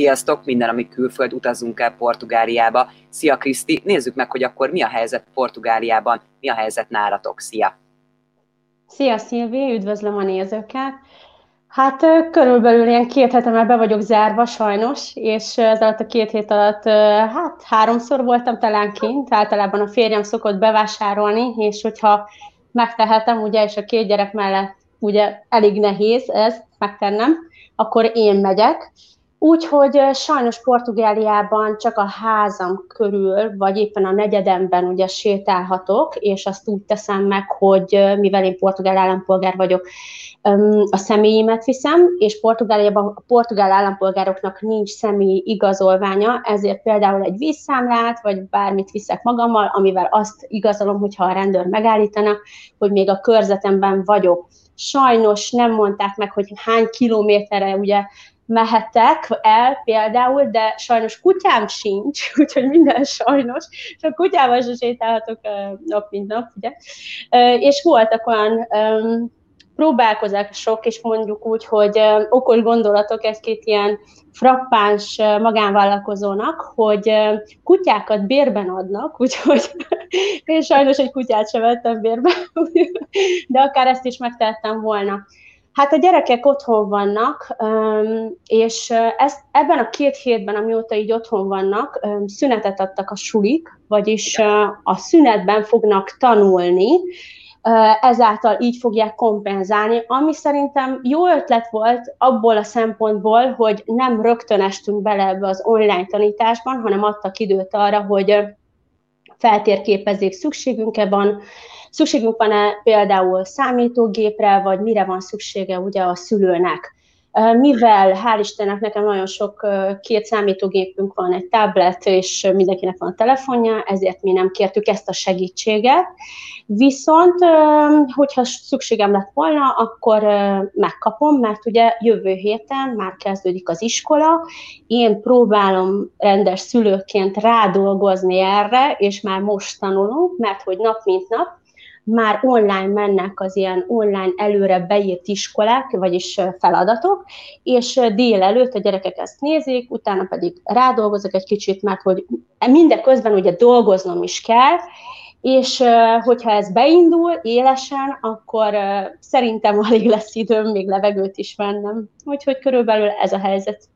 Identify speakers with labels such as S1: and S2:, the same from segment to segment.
S1: Sziasztok, minden, ami külföld, utazunk el Portugáliába. Szia Kriszti, nézzük meg, hogy akkor mi a helyzet Portugáliában, mi a helyzet nálatok. Szia!
S2: Szia Szilvi, üdvözlöm a nézőket! Hát körülbelül ilyen két hete már be vagyok zárva sajnos, és ez alatt a két hét alatt hát háromszor voltam talán kint, általában a férjem szokott bevásárolni, és hogyha megtehetem, ugye, és a két gyerek mellett ugye elég nehéz ezt megtennem, akkor én megyek, Úgyhogy sajnos Portugáliában csak a házam körül, vagy éppen a negyedemben ugye sétálhatok, és azt úgy teszem meg, hogy mivel én portugál állampolgár vagyok, a személyimet viszem, és Portugáliában a portugál állampolgároknak nincs személyi igazolványa, ezért például egy vízszámlát, vagy bármit viszek magammal, amivel azt igazolom, hogyha a rendőr megállítana, hogy még a körzetemben vagyok. Sajnos nem mondták meg, hogy hány kilométerre ugye mehetek el például, de sajnos kutyám sincs, úgyhogy minden sajnos, és a kutyával sem sétálhatok nap mint nap, ugye. És voltak olyan próbálkozások, és mondjuk úgy, hogy okos gondolatok egy-két ilyen frappáns magánvállalkozónak, hogy kutyákat bérben adnak, úgyhogy én sajnos egy kutyát sem vettem bérbe, de akár ezt is megtettem volna. Hát a gyerekek otthon vannak, és ezt, ebben a két hétben, amióta így otthon vannak, szünetet adtak a sulik, vagyis a szünetben fognak tanulni, ezáltal így fogják kompenzálni, ami szerintem jó ötlet volt abból a szempontból, hogy nem rögtön estünk bele ebbe az online tanításban, hanem adtak időt arra, hogy feltérképezzék szükségünk-e van, Szükségünk van-e például számítógépre, vagy mire van szüksége ugye a szülőnek? Mivel hál' Istennek nekem nagyon sok két számítógépünk van, egy tablet, és mindenkinek van a telefonja, ezért mi nem kértük ezt a segítséget. Viszont, hogyha szükségem lett volna, akkor megkapom, mert ugye jövő héten már kezdődik az iskola, én próbálom rendes szülőként rádolgozni erre, és már most tanulunk, mert hogy nap mint nap már online mennek az ilyen online előre beírt iskolák, vagyis feladatok, és délelőtt a gyerekek ezt nézik, utána pedig rádolgozok egy kicsit, mert hogy mindeközben ugye dolgoznom is kell, és hogyha ez beindul élesen, akkor szerintem alig lesz időm még levegőt is vennem. Úgyhogy körülbelül ez a helyzet.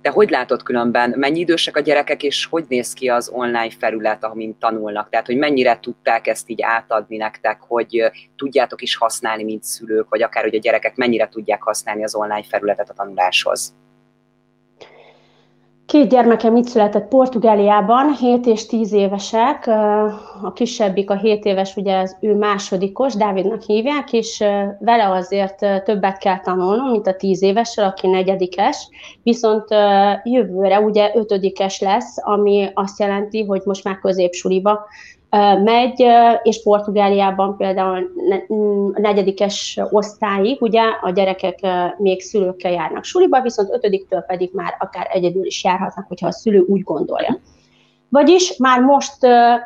S1: De hogy látod különben, mennyi idősek a gyerekek, és hogy néz ki az online felület, amin tanulnak? Tehát, hogy mennyire tudták ezt így átadni nektek, hogy tudjátok is használni, mint szülők, vagy akár, hogy a gyerekek mennyire tudják használni az online felületet a tanuláshoz?
S2: Két gyermekem itt született Portugáliában, 7 és 10 évesek. A kisebbik, a 7 éves, ugye az ő másodikos, Dávidnak hívják, és vele azért többet kell tanulnom, mint a 10 évessel, aki negyedikes. Viszont jövőre ugye ötödikes lesz, ami azt jelenti, hogy most már középsuliba megy, és Portugáliában például a negyedikes osztályig, ugye a gyerekek még szülőkkel járnak suliba, viszont ötödiktől pedig már akár egyedül is járhatnak, hogyha a szülő úgy gondolja. Vagyis már most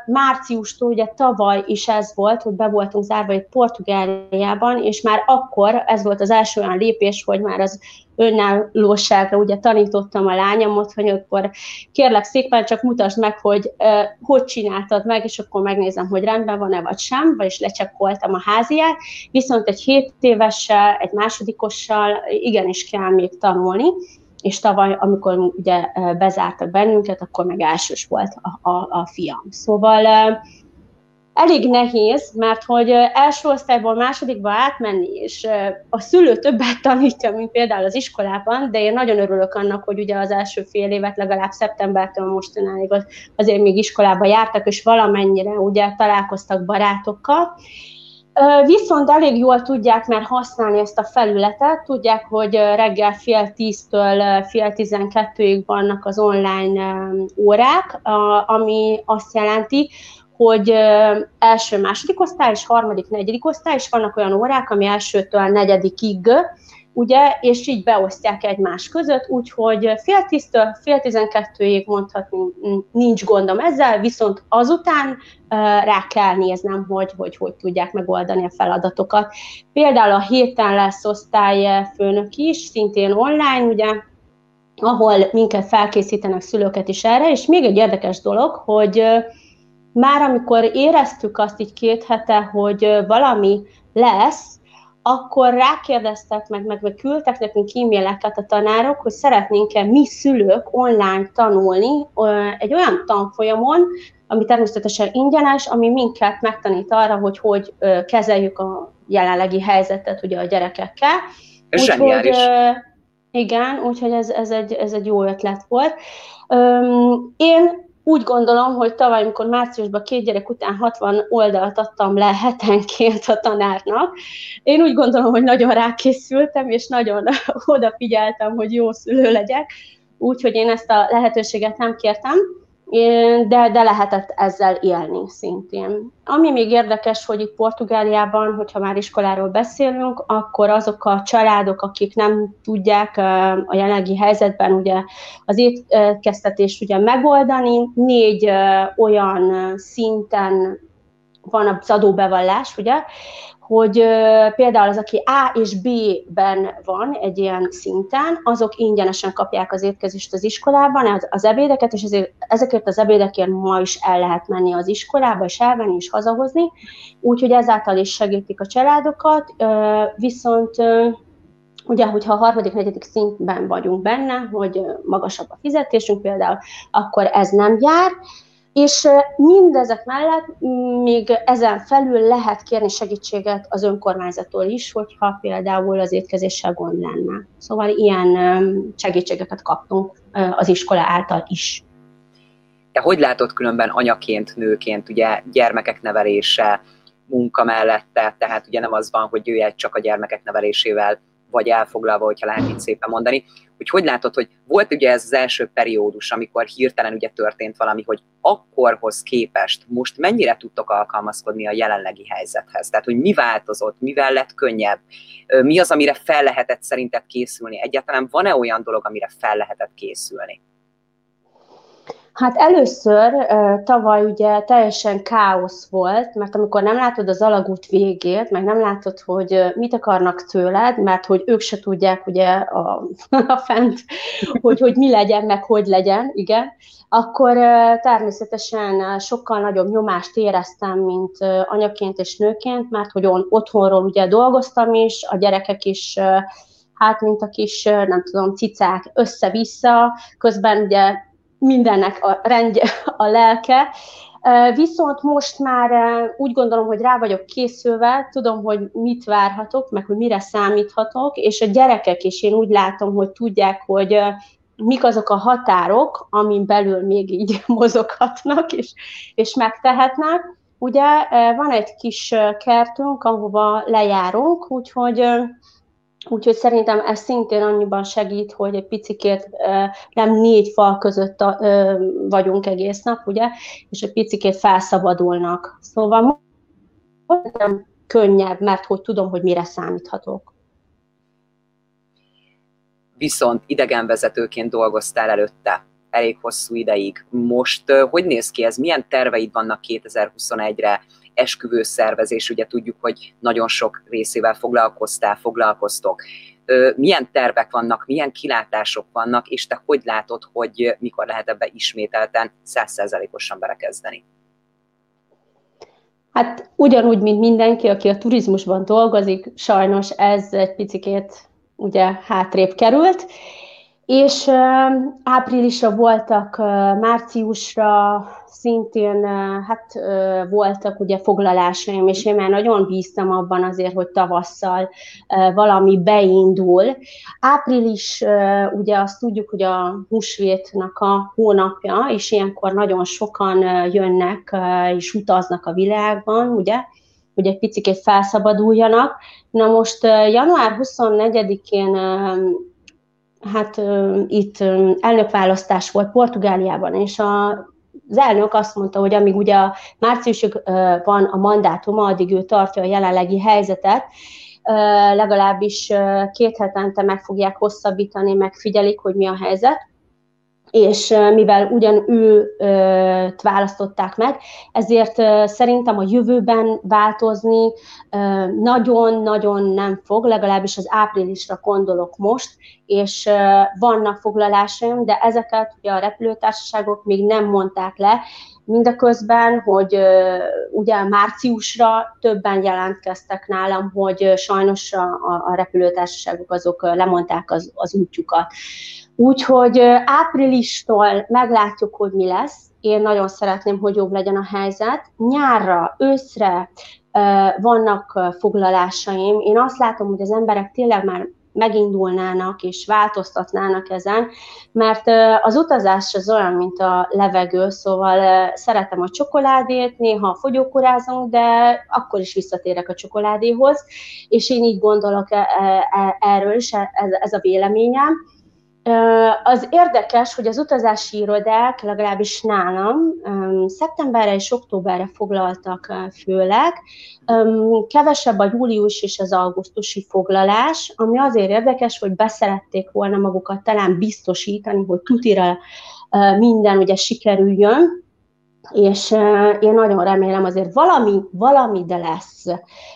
S2: márciustól, ugye tavaly is ez volt, hogy be voltunk zárva egy Portugáliában, és már akkor ez volt az első olyan lépés, hogy már az önállóságra ugye tanítottam a lányomot, hogy akkor kérlek szépen csak mutasd meg, hogy uh, hogy csináltad meg, és akkor megnézem, hogy rendben van-e vagy sem, vagyis lecsekkoltam a háziát, viszont egy 7 évessel, egy másodikossal igenis kell még tanulni, és tavaly, amikor ugye bezártak bennünket, akkor meg elsős volt a, a, a fiam. Szóval elég nehéz, mert hogy első osztályból másodikba átmenni, és a szülő többet tanítja, mint például az iskolában, de én nagyon örülök annak, hogy ugye az első fél évet legalább szeptembertől mostanáig azért még iskolába jártak, és valamennyire ugye találkoztak barátokkal, Viszont elég jól tudják már használni ezt a felületet, tudják, hogy reggel fél tíztől fél tizenkettőig vannak az online órák, ami azt jelenti, hogy első, második osztály és harmadik, negyedik osztály, és vannak olyan órák, ami elsőtől negyedikig ugye, és így beosztják egymás között, úgyhogy fél tíztől fél tizenkettőig mondhatni nincs gondom ezzel, viszont azután rá kell néznem, hogy, hogy hogy tudják megoldani a feladatokat. Például a héten lesz osztályfőnök is, szintén online, ugye, ahol minket felkészítenek szülőket is erre, és még egy érdekes dolog, hogy már amikor éreztük azt így két hete, hogy valami lesz, akkor rákérdeztek meg, meg, meg küldtek nekünk e-maileket a tanárok, hogy szeretnénk-e mi szülők online tanulni egy olyan tanfolyamon, ami természetesen ingyenes, ami minket megtanít arra, hogy hogy kezeljük a jelenlegi helyzetet ugye a gyerekekkel.
S1: Úgyhogy,
S2: igen, úgyhogy ez, ez, egy, ez egy jó ötlet volt. Én úgy gondolom, hogy tavaly, amikor márciusban két gyerek után 60 oldalt adtam le hetenként a tanárnak, én úgy gondolom, hogy nagyon rákészültem, és nagyon odafigyeltem, hogy jó szülő legyek, úgyhogy én ezt a lehetőséget nem kértem de, de lehetett ezzel élni szintén. Ami még érdekes, hogy itt Portugáliában, hogyha már iskoláról beszélünk, akkor azok a családok, akik nem tudják a jelenlegi helyzetben ugye az étkeztetést ugye megoldani, négy olyan szinten van az adóbevallás, ugye, hogy például az, aki A és B-ben van egy ilyen szinten, azok ingyenesen kapják az étkezést az iskolában, az, az ebédeket, és ezért, ezekért az ebédekért ma is el lehet menni az iskolába, és elvenni, és hazahozni, úgyhogy ezáltal is segítik a családokat, viszont Ugye, hogyha a harmadik, negyedik szintben vagyunk benne, hogy magasabb a fizetésünk például, akkor ez nem jár, és mindezek mellett még ezen felül lehet kérni segítséget az önkormányzattól is, hogyha például az étkezéssel gond lenne. Szóval ilyen segítségeket kaptunk az iskola által is.
S1: Te hogy látod különben anyaként, nőként, ugye gyermekek nevelése, munka mellette, tehát ugye nem az van, hogy jöjj csak a gyermekek nevelésével vagy elfoglalva, hogyha lehet így szépen mondani, hogy hogy látod, hogy volt ugye ez az első periódus, amikor hirtelen ugye történt valami, hogy akkorhoz képest most mennyire tudtok alkalmazkodni a jelenlegi helyzethez? Tehát, hogy mi változott, mivel lett könnyebb, mi az, amire fel lehetett szerinted készülni? Egyáltalán van-e olyan dolog, amire fel lehetett készülni?
S2: Hát először tavaly ugye teljesen káosz volt, mert amikor nem látod az alagút végét, meg nem látod, hogy mit akarnak tőled, mert hogy ők se tudják ugye a, a fent, hogy, hogy mi legyen, meg hogy legyen, igen, akkor természetesen sokkal nagyobb nyomást éreztem, mint anyaként és nőként, mert hogy on, otthonról ugye dolgoztam is, a gyerekek is hát mint a kis, nem tudom, cicák össze-vissza, közben ugye mindennek a rendje, a lelke. Viszont most már úgy gondolom, hogy rá vagyok készülve, tudom, hogy mit várhatok, meg hogy mire számíthatok, és a gyerekek is én úgy látom, hogy tudják, hogy mik azok a határok, amin belül még így mozoghatnak és, és megtehetnek. Ugye van egy kis kertünk, ahova lejárunk, úgyhogy Úgyhogy szerintem ez szintén annyiban segít, hogy egy picikét nem négy fal között vagyunk egész nap, ugye, és egy picikét felszabadulnak. Szóval nem könnyebb, mert hogy tudom, hogy mire számíthatok.
S1: Viszont idegenvezetőként dolgoztál előtte elég hosszú ideig. Most hogy néz ki ez? Milyen terveid vannak 2021-re? esküvő szervezés, ugye tudjuk, hogy nagyon sok részével foglalkoztál, foglalkoztok. Milyen tervek vannak, milyen kilátások vannak, és te hogy látod, hogy mikor lehet ebbe ismételten százszerzelékosan belekezdeni?
S2: Hát ugyanúgy, mint mindenki, aki a turizmusban dolgozik, sajnos ez egy picikét ugye hátrébb került, és áprilisra voltak, márciusra szintén hát voltak ugye foglalásaim, és én már nagyon bíztam abban azért, hogy tavasszal valami beindul. Április, ugye azt tudjuk, hogy a húsvétnak a hónapja, és ilyenkor nagyon sokan jönnek és utaznak a világban, ugye, hogy egy picit felszabaduljanak. Na most január 24-én hát itt elnökválasztás volt Portugáliában, és a, az elnök azt mondta, hogy amíg ugye márciusig van a mandátuma, addig ő tartja a jelenlegi helyzetet, legalábbis két hetente meg fogják hosszabbítani, megfigyelik, hogy mi a helyzet. És mivel ugyan őt választották meg, ezért szerintem a jövőben változni nagyon-nagyon nem fog, legalábbis az áprilisra gondolok most, és vannak foglalásaim, de ezeket ugye a repülőtársaságok még nem mondták le, mindeközben, hogy ugye márciusra többen jelentkeztek nálam, hogy sajnos a, a repülőtársaságok azok lemondták az, az útjukat. Úgyhogy áprilistól meglátjuk, hogy mi lesz. Én nagyon szeretném, hogy jobb legyen a helyzet. Nyárra, őszre vannak foglalásaim. Én azt látom, hogy az emberek tényleg már megindulnának és változtatnának ezen, mert az utazás az olyan, mint a levegő, szóval szeretem a csokoládét, néha fogyókurázunk, de akkor is visszatérek a csokoládéhoz, és én így gondolok e, e, e, erről ez, ez a véleményem. Az érdekes, hogy az utazási irodák, legalábbis nálam, szeptemberre és októberre foglaltak főleg, kevesebb a július és az augusztusi foglalás, ami azért érdekes, hogy beszerették volna magukat talán biztosítani, hogy tutira minden ugye sikerüljön, és én nagyon remélem azért valami, valami de lesz,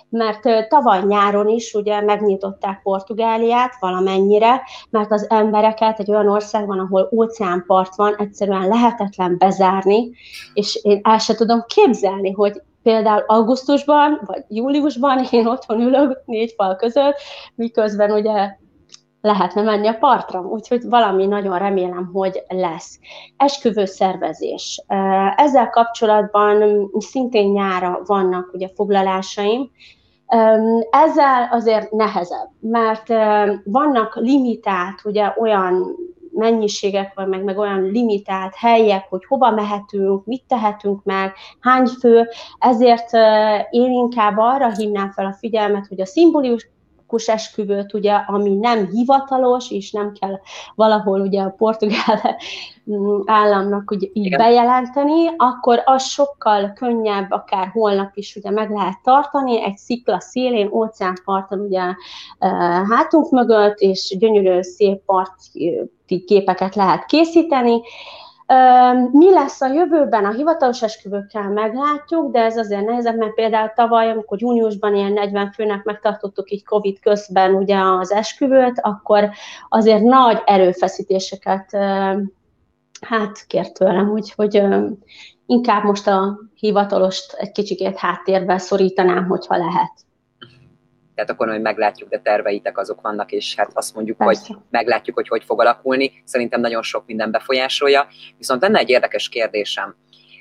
S2: mert tavaly nyáron is ugye megnyitották Portugáliát valamennyire, mert az embereket egy olyan országban, ahol óceánpart van, egyszerűen lehetetlen bezárni, és én el sem tudom képzelni, hogy például augusztusban, vagy júliusban én otthon ülök négy fal között, miközben ugye lehetne menni a partra, úgyhogy valami nagyon remélem, hogy lesz. Esküvő szervezés. Ezzel kapcsolatban szintén nyára vannak ugye foglalásaim, ezzel azért nehezebb, mert vannak limitált ugye olyan mennyiségek van, meg, meg olyan limitált helyek, hogy hova mehetünk, mit tehetünk meg, hány fő, ezért én inkább arra hívnám fel a figyelmet, hogy a szimbolikus esküvőt, ugye, ami nem hivatalos, és nem kell valahol ugye a portugál államnak ugye így Igen. bejelenteni, akkor az sokkal könnyebb, akár holnap is ugye meg lehet tartani, egy szikla szélén, óceánparton ugye hátunk mögött, és gyönyörű szép parti képeket lehet készíteni, mi lesz a jövőben? A hivatalos esküvőkkel meglátjuk, de ez azért nehezebb, mert például tavaly, amikor júniusban ilyen 40 főnek megtartottuk így Covid közben ugye az esküvőt, akkor azért nagy erőfeszítéseket hát kért tőlem, úgyhogy inkább most a hivatalost egy kicsikét háttérbe szorítanám, hogyha lehet
S1: tehát akkor majd meglátjuk, de terveitek azok vannak, és hát azt mondjuk, Persze. hogy meglátjuk, hogy hogy fog alakulni. Szerintem nagyon sok minden befolyásolja. Viszont lenne egy érdekes kérdésem,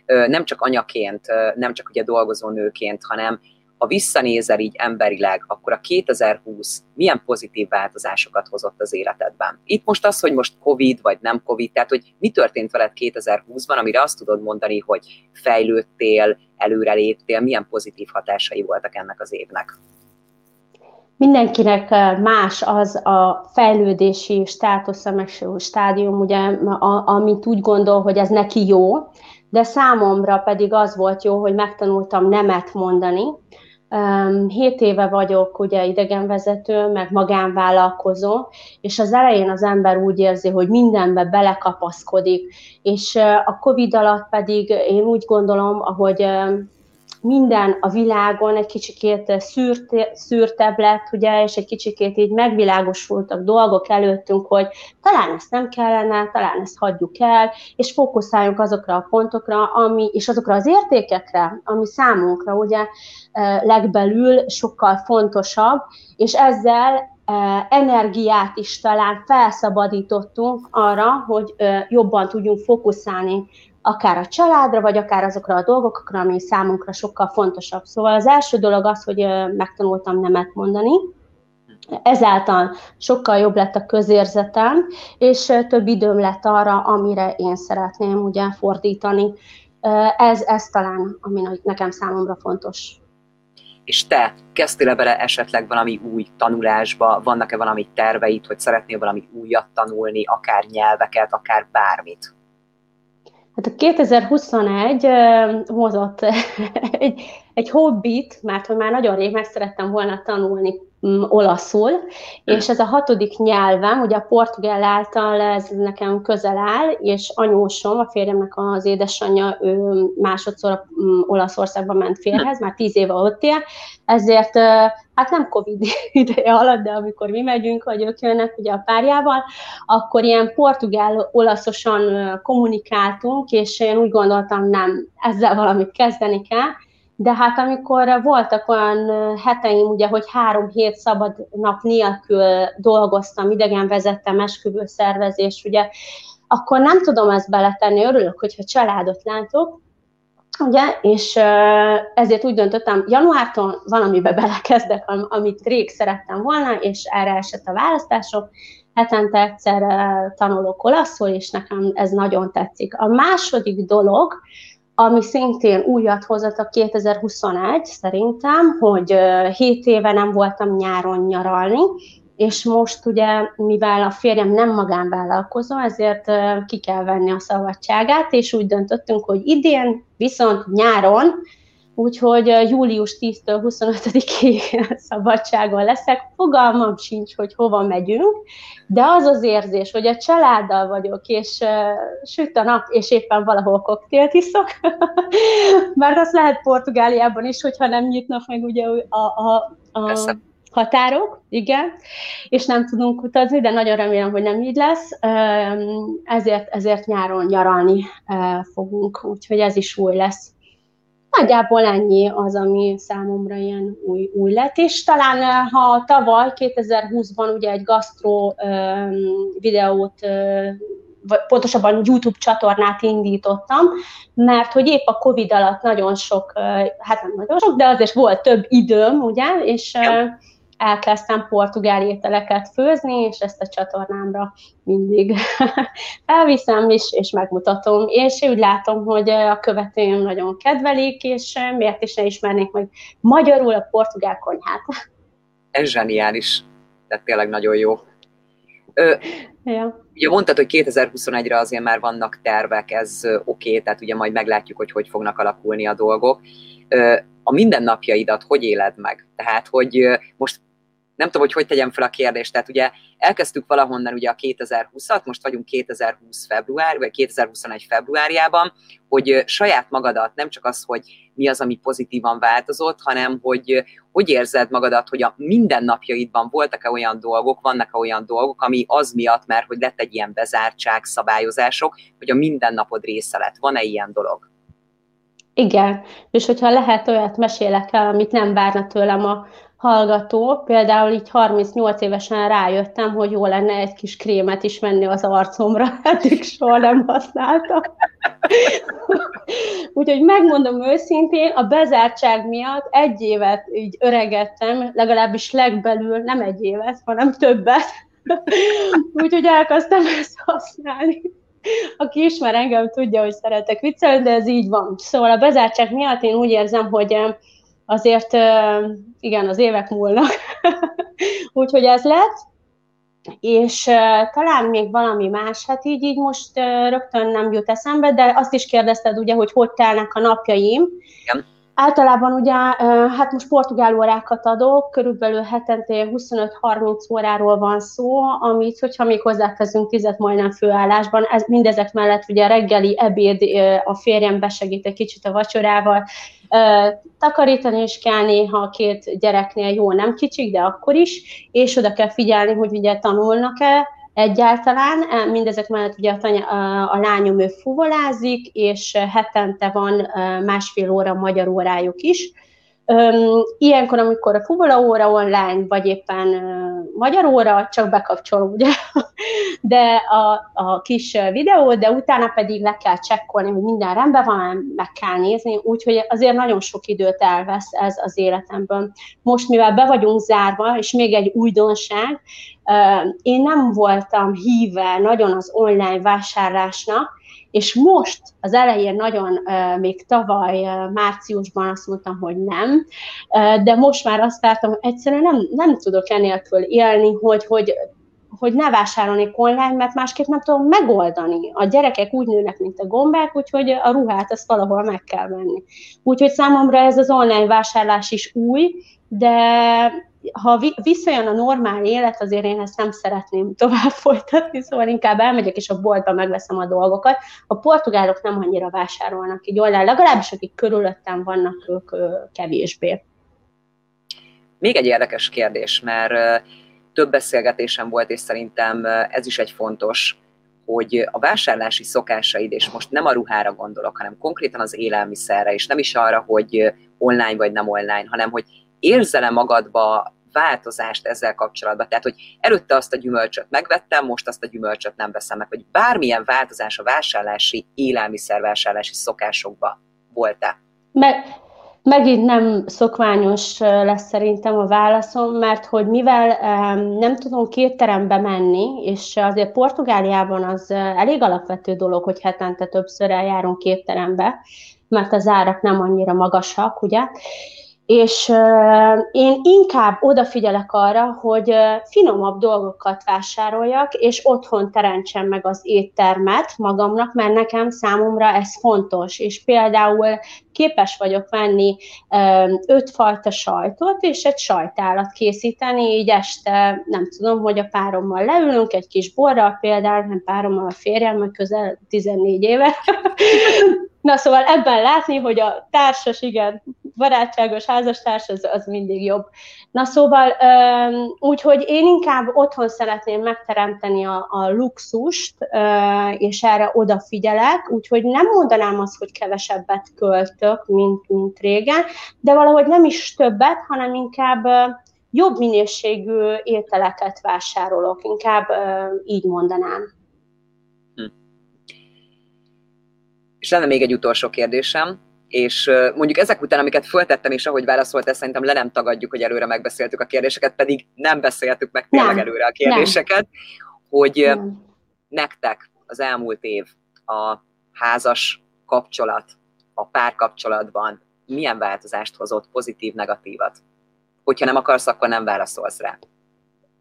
S1: nem csak anyaként, nem csak ugye dolgozó nőként, hanem ha visszanézel így emberileg, akkor a 2020 milyen pozitív változásokat hozott az életedben? Itt most az, hogy most Covid vagy nem Covid, tehát hogy mi történt veled 2020-ban, amire azt tudod mondani, hogy fejlődtél, előreléptél, milyen pozitív hatásai voltak ennek az évnek?
S2: Mindenkinek más az a fejlődési státusza, meg stádium, ugye, amit úgy gondol, hogy ez neki jó, de számomra pedig az volt jó, hogy megtanultam nemet mondani. Hét éve vagyok ugye idegenvezető, meg magánvállalkozó, és az elején az ember úgy érzi, hogy mindenbe belekapaszkodik, és a Covid alatt pedig én úgy gondolom, ahogy minden a világon egy kicsikét szűrt, szűrtebb lett, ugye, és egy kicsikét így megvilágosultak dolgok előttünk, hogy talán ezt nem kellene, talán ezt hagyjuk el, és fókuszáljunk azokra a pontokra, ami, és azokra az értékekre, ami számunkra ugye legbelül sokkal fontosabb, és ezzel energiát is talán felszabadítottunk arra, hogy jobban tudjunk fókuszálni akár a családra, vagy akár azokra a dolgokra, ami számunkra sokkal fontosabb. Szóval az első dolog az, hogy megtanultam nemet mondani, Ezáltal sokkal jobb lett a közérzetem, és több időm lett arra, amire én szeretném ugye fordítani. Ez, ez talán, ami nekem számomra fontos.
S1: És te kezdtél bele esetleg valami új tanulásba, vannak-e valami terveid, hogy szeretnél valami újat tanulni, akár nyelveket, akár bármit?
S2: Hát a 2021 hozott egy, egy hobbit, mert hogy már nagyon rég meg szerettem volna tanulni olaszul, és ez a hatodik nyelvem, ugye a portugál által ez nekem közel áll, és anyósom, a férjemnek az édesanyja, ő másodszor mm, Olaszországba ment férhez, már tíz éve ott él, ezért hát nem Covid ideje alatt, de amikor mi megyünk, vagy ők jönnek ugye a párjával, akkor ilyen portugál-olaszosan kommunikáltunk, és én úgy gondoltam, nem, ezzel valamit kezdeni kell, de hát amikor voltak olyan heteim, ugye, hogy három hét szabad nap nélkül dolgoztam, idegen vezettem, esküvő szervezés, ugye, akkor nem tudom ezt beletenni, örülök, hogyha családot látok, ugye, és ezért úgy döntöttem, januártól valamibe belekezdek, amit rég szerettem volna, és erre esett a választásom, hetente egyszer tanulok olaszul, és nekem ez nagyon tetszik. A második dolog, ami szintén újat hozott a 2021 szerintem, hogy 7 éve nem voltam nyáron nyaralni, és most ugye, mivel a férjem nem magánvállalkozó, ezért ki kell venni a szabadságát, és úgy döntöttünk, hogy idén viszont nyáron úgyhogy július 10-től 25-ig szabadságon leszek. Fogalmam sincs, hogy hova megyünk, de az az érzés, hogy a családdal vagyok, és uh, süt a nap, és éppen valahol koktélt iszok, mert az lehet Portugáliában is, hogyha nem nyitnak meg ugye a, a, a határok, igen, és nem tudunk utazni, de nagyon remélem, hogy nem így lesz, ezért, ezért nyáron nyaralni fogunk, úgyhogy ez is új lesz. Nagyjából ennyi az, ami számomra ilyen új, új lett, és talán eh, ha tavaly, 2020-ban ugye egy gasztró videót vagy pontosabban YouTube csatornát indítottam, mert hogy épp a Covid alatt nagyon sok, hát nem nagyon sok, de azért volt több időm, ugye, és ja elkezdtem portugál ételeket főzni, és ezt a csatornámra mindig elviszem is, és megmutatom. És úgy látom, hogy a követőim nagyon kedvelik, és miért is ne ismernék meg magyarul a portugál konyhát.
S1: Ez zseniális, tehát tényleg nagyon jó. Ö, ja. Ugye mondtad, hogy 2021-re azért már vannak tervek, ez oké, okay, tehát ugye majd meglátjuk, hogy hogy fognak alakulni a dolgok. Ö, a mindennapjaidat hogy éled meg? Tehát, hogy most nem tudom, hogy hogy tegyem fel a kérdést, tehát ugye elkezdtük valahonnan ugye a 2020-at, most vagyunk 2020 február, vagy 2021 februárjában, hogy saját magadat, nem csak az, hogy mi az, ami pozitívan változott, hanem hogy hogy érzed magadat, hogy a mindennapjaidban voltak-e olyan dolgok, vannak-e olyan dolgok, ami az miatt, mert hogy lett egy ilyen bezártság, szabályozások, hogy a mindennapod része lett. Van-e ilyen dolog?
S2: Igen, és hogyha lehet olyat mesélek el, amit nem várna tőlem a hallgató, például így 38 évesen rájöttem, hogy jó lenne egy kis krémet is menni az arcomra, eddig soha nem használtam. Úgyhogy megmondom őszintén, a bezártság miatt egy évet így öregettem, legalábbis legbelül nem egy évet, hanem többet. Úgyhogy elkezdtem ezt használni. Aki ismer engem, tudja, hogy szeretek viccelni, de ez így van. Szóval a bezártság miatt én úgy érzem, hogy azért igen, az évek múlnak. Úgyhogy ez lett, és talán még valami más, hát így, így most rögtön nem jut eszembe, de azt is kérdezted ugye, hogy hogy telnek a napjaim. Igen. Általában ugye, hát most portugál órákat adok, körülbelül hetente 25-30 óráról van szó, amit, hogyha még hozzáteszünk tizet majdnem főállásban, ez, mindezek mellett ugye reggeli ebéd, a férjem besegít egy kicsit a vacsorával, takarítani is kell néha a két gyereknél, jó, nem kicsik, de akkor is, és oda kell figyelni, hogy ugye tanulnak-e, egyáltalán. Mindezek mellett ugye a, tanya, a lányom ő fuvolázik, és hetente van másfél óra magyar órájuk is. Ilyenkor, amikor a fuvola óra online, vagy éppen magyar óra, csak bekapcsolom, ugye, de a, a kis videó, de utána pedig le kell csekkolni, hogy minden rendben van, meg kell nézni, úgyhogy azért nagyon sok időt elvesz ez az életemből. Most, mivel be vagyunk zárva, és még egy újdonság, én nem voltam híve nagyon az online vásárlásnak, és most az elején nagyon, még tavaly márciusban azt mondtam, hogy nem, de most már azt vártam, hogy egyszerűen nem, nem tudok enélkül élni, hogy, hogy hogy ne vásárolni online, mert másképp nem tudom megoldani. A gyerekek úgy nőnek, mint a gombák, úgyhogy a ruhát azt valahol meg kell venni. Úgyhogy számomra ez az online vásárlás is új, de ha visszajön a normál élet, azért én ezt nem szeretném tovább folytatni, szóval inkább elmegyek és a boltba megveszem a dolgokat. A portugálok nem annyira vásárolnak így online, legalábbis akik körülöttem vannak, ők kevésbé.
S1: Még egy érdekes kérdés, mert több beszélgetésem volt, és szerintem ez is egy fontos, hogy a vásárlási szokásaid, és most nem a ruhára gondolok, hanem konkrétan az élelmiszerre, és nem is arra, hogy online vagy nem online, hanem hogy érzel-e magadba változást ezzel kapcsolatban. Tehát, hogy előtte azt a gyümölcsöt megvettem, most azt a gyümölcsöt nem veszem meg, vagy bármilyen változás a vásárlási, élelmiszervásárlási szokásokba volt-e?
S2: Meg, Megint nem szokványos lesz szerintem a válaszom, mert hogy mivel nem tudunk két terembe menni, és azért Portugáliában az elég alapvető dolog, hogy hetente többször eljárunk két terembe, mert az árak nem annyira magasak, ugye? És én inkább odafigyelek arra, hogy finomabb dolgokat vásároljak, és otthon teremtsem meg az éttermet magamnak, mert nekem számomra ez fontos. És például képes vagyok venni öt fajta sajtot, és egy sajtálat készíteni, így este nem tudom, hogy a párommal leülünk, egy kis borral például, nem párommal a férjem, közel 14 éve, Na szóval ebben látni, hogy a társas, igen, barátságos házastárs, az, az mindig jobb. Na szóval, úgyhogy én inkább otthon szeretném megteremteni a, a luxust, és erre odafigyelek, úgyhogy nem mondanám azt, hogy kevesebbet költök, mint, mint régen, de valahogy nem is többet, hanem inkább jobb minőségű ételeket vásárolok, inkább így mondanám.
S1: És lenne még egy utolsó kérdésem, és mondjuk ezek után, amiket föltettem, és ahogy válaszolt, ezt szerintem le nem tagadjuk, hogy előre megbeszéltük a kérdéseket, pedig nem beszéltük meg tényleg nem. előre a kérdéseket, nem. hogy nem. nektek az elmúlt év a házas kapcsolat, a párkapcsolatban milyen változást hozott, pozitív, negatívat? Hogyha nem akarsz, akkor nem válaszolsz rá.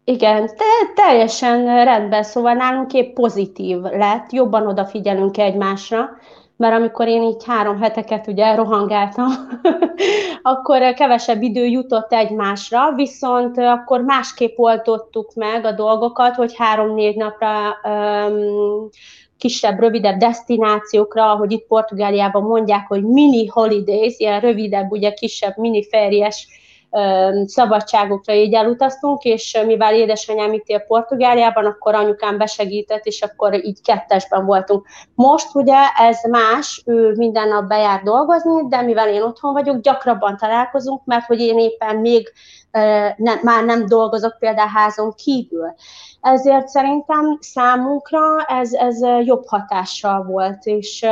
S2: Igen, te, teljesen rendben, szóval nálunk épp pozitív lett, jobban odafigyelünk egymásra, mert amikor én így három heteket ugye rohangáltam, akkor kevesebb idő jutott egymásra, viszont akkor másképp oltottuk meg a dolgokat, hogy három-négy napra um, kisebb, rövidebb destinációkra, ahogy itt Portugáliában mondják, hogy mini holidays, ilyen rövidebb, ugye kisebb mini fériás szabadságokra így elutaztunk, és mivel édesanyám itt él Portugáliában, akkor anyukám besegített, és akkor így kettesben voltunk. Most ugye ez más, ő minden nap bejár dolgozni, de mivel én otthon vagyok, gyakrabban találkozunk, mert hogy én éppen még nem, már nem dolgozok például házon kívül. Ezért szerintem számunkra ez, ez jobb hatással volt, és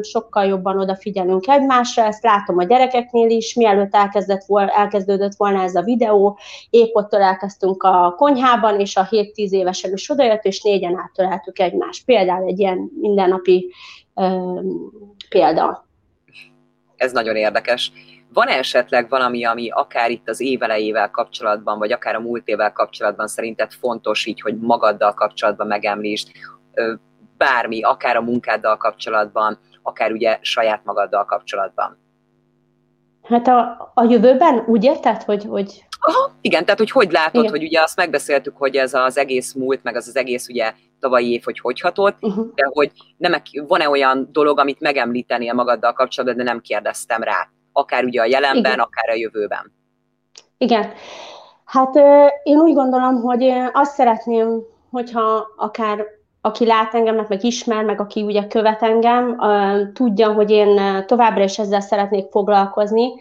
S2: sokkal jobban odafigyelünk egymásra, ezt látom a gyerekeknél is, mielőtt elkezdett vol, elkezdődött volna ez a videó, épp ott elkezdtünk a konyhában, és a 7-10 évesen is odajött, és négyen áttöleltük egymást. Például egy ilyen mindennapi példa.
S1: Ez nagyon érdekes van esetleg valami, ami akár itt az évelejével kapcsolatban, vagy akár a múlt évvel kapcsolatban szerinted fontos így, hogy magaddal kapcsolatban megemlítsd, bármi, akár a munkáddal kapcsolatban, akár ugye saját magaddal kapcsolatban?
S2: Hát a, a jövőben úgy érted, hogy... hogy...
S1: Aha, igen, tehát hogy hogy látod, igen. hogy ugye azt megbeszéltük, hogy ez az egész múlt, meg az az egész ugye tavalyi év, hogy hogy hatott, uh-huh. de hogy nem, van-e olyan dolog, amit megemlítenél magaddal kapcsolatban, de nem kérdeztem rá akár ugye a jelenben, Igen. akár a jövőben.
S2: Igen. Hát én úgy gondolom, hogy azt szeretném, hogyha akár aki lát engem, meg ismer, meg aki ugye követ engem, tudja, hogy én továbbra is ezzel szeretnék foglalkozni.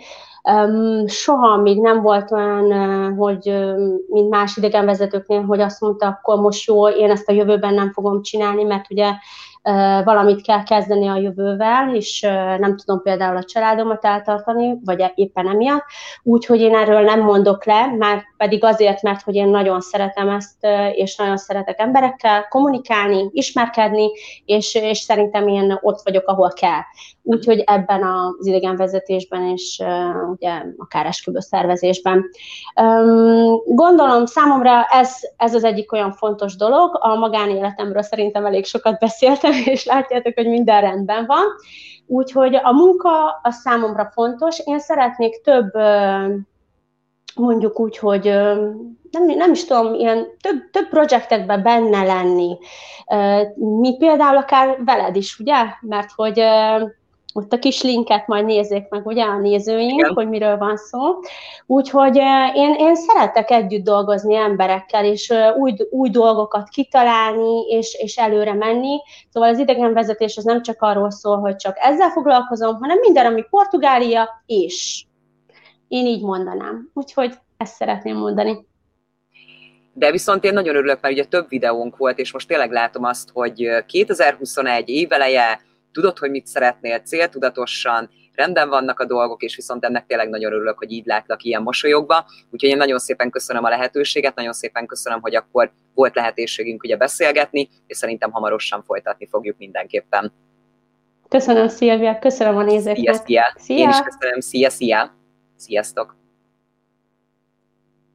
S2: Soha még nem volt olyan, hogy mint más idegenvezetőknél, hogy azt mondta, akkor most jó, én ezt a jövőben nem fogom csinálni, mert ugye valamit kell kezdeni a jövővel, és nem tudom például a családomat eltartani, vagy éppen emiatt, úgyhogy én erről nem mondok le, már pedig azért, mert hogy én nagyon szeretem ezt, és nagyon szeretek emberekkel kommunikálni, ismerkedni, és, és szerintem én ott vagyok, ahol kell. Úgyhogy ebben az idegenvezetésben és ugye akár esküvő szervezésben. Gondolom számomra ez, ez az egyik olyan fontos dolog, a magánéletemről szerintem elég sokat beszéltem, és látjátok, hogy minden rendben van. Úgyhogy a munka a számomra fontos. Én szeretnék több mondjuk úgy, hogy nem, nem is tudom, ilyen több, több projektekben benne lenni. Mi például akár veled is, ugye? Mert hogy ott a kis linket majd nézzék meg, ugye, a nézőink, Igen. hogy miről van szó. Úgyhogy én, én szeretek együtt dolgozni emberekkel, és új, új dolgokat kitalálni, és, és előre menni. Szóval az idegenvezetés az nem csak arról szól, hogy csak ezzel foglalkozom, hanem minden, ami Portugália, és én így mondanám. Úgyhogy ezt szeretném mondani.
S1: De viszont én nagyon örülök, mert ugye több videónk volt, és most tényleg látom azt, hogy 2021 éveleje, tudod, hogy mit szeretnél céltudatosan, rendben vannak a dolgok, és viszont ennek tényleg nagyon örülök, hogy így látlak ilyen mosolyogva. Úgyhogy én nagyon szépen köszönöm a lehetőséget, nagyon szépen köszönöm, hogy akkor volt lehetőségünk ugye beszélgetni, és szerintem hamarosan folytatni fogjuk mindenképpen.
S2: Köszönöm, Szilvia, köszönöm a nézőknek.
S1: Szia, szia. szia. Én is köszönöm, szia, szia. Sziasztok!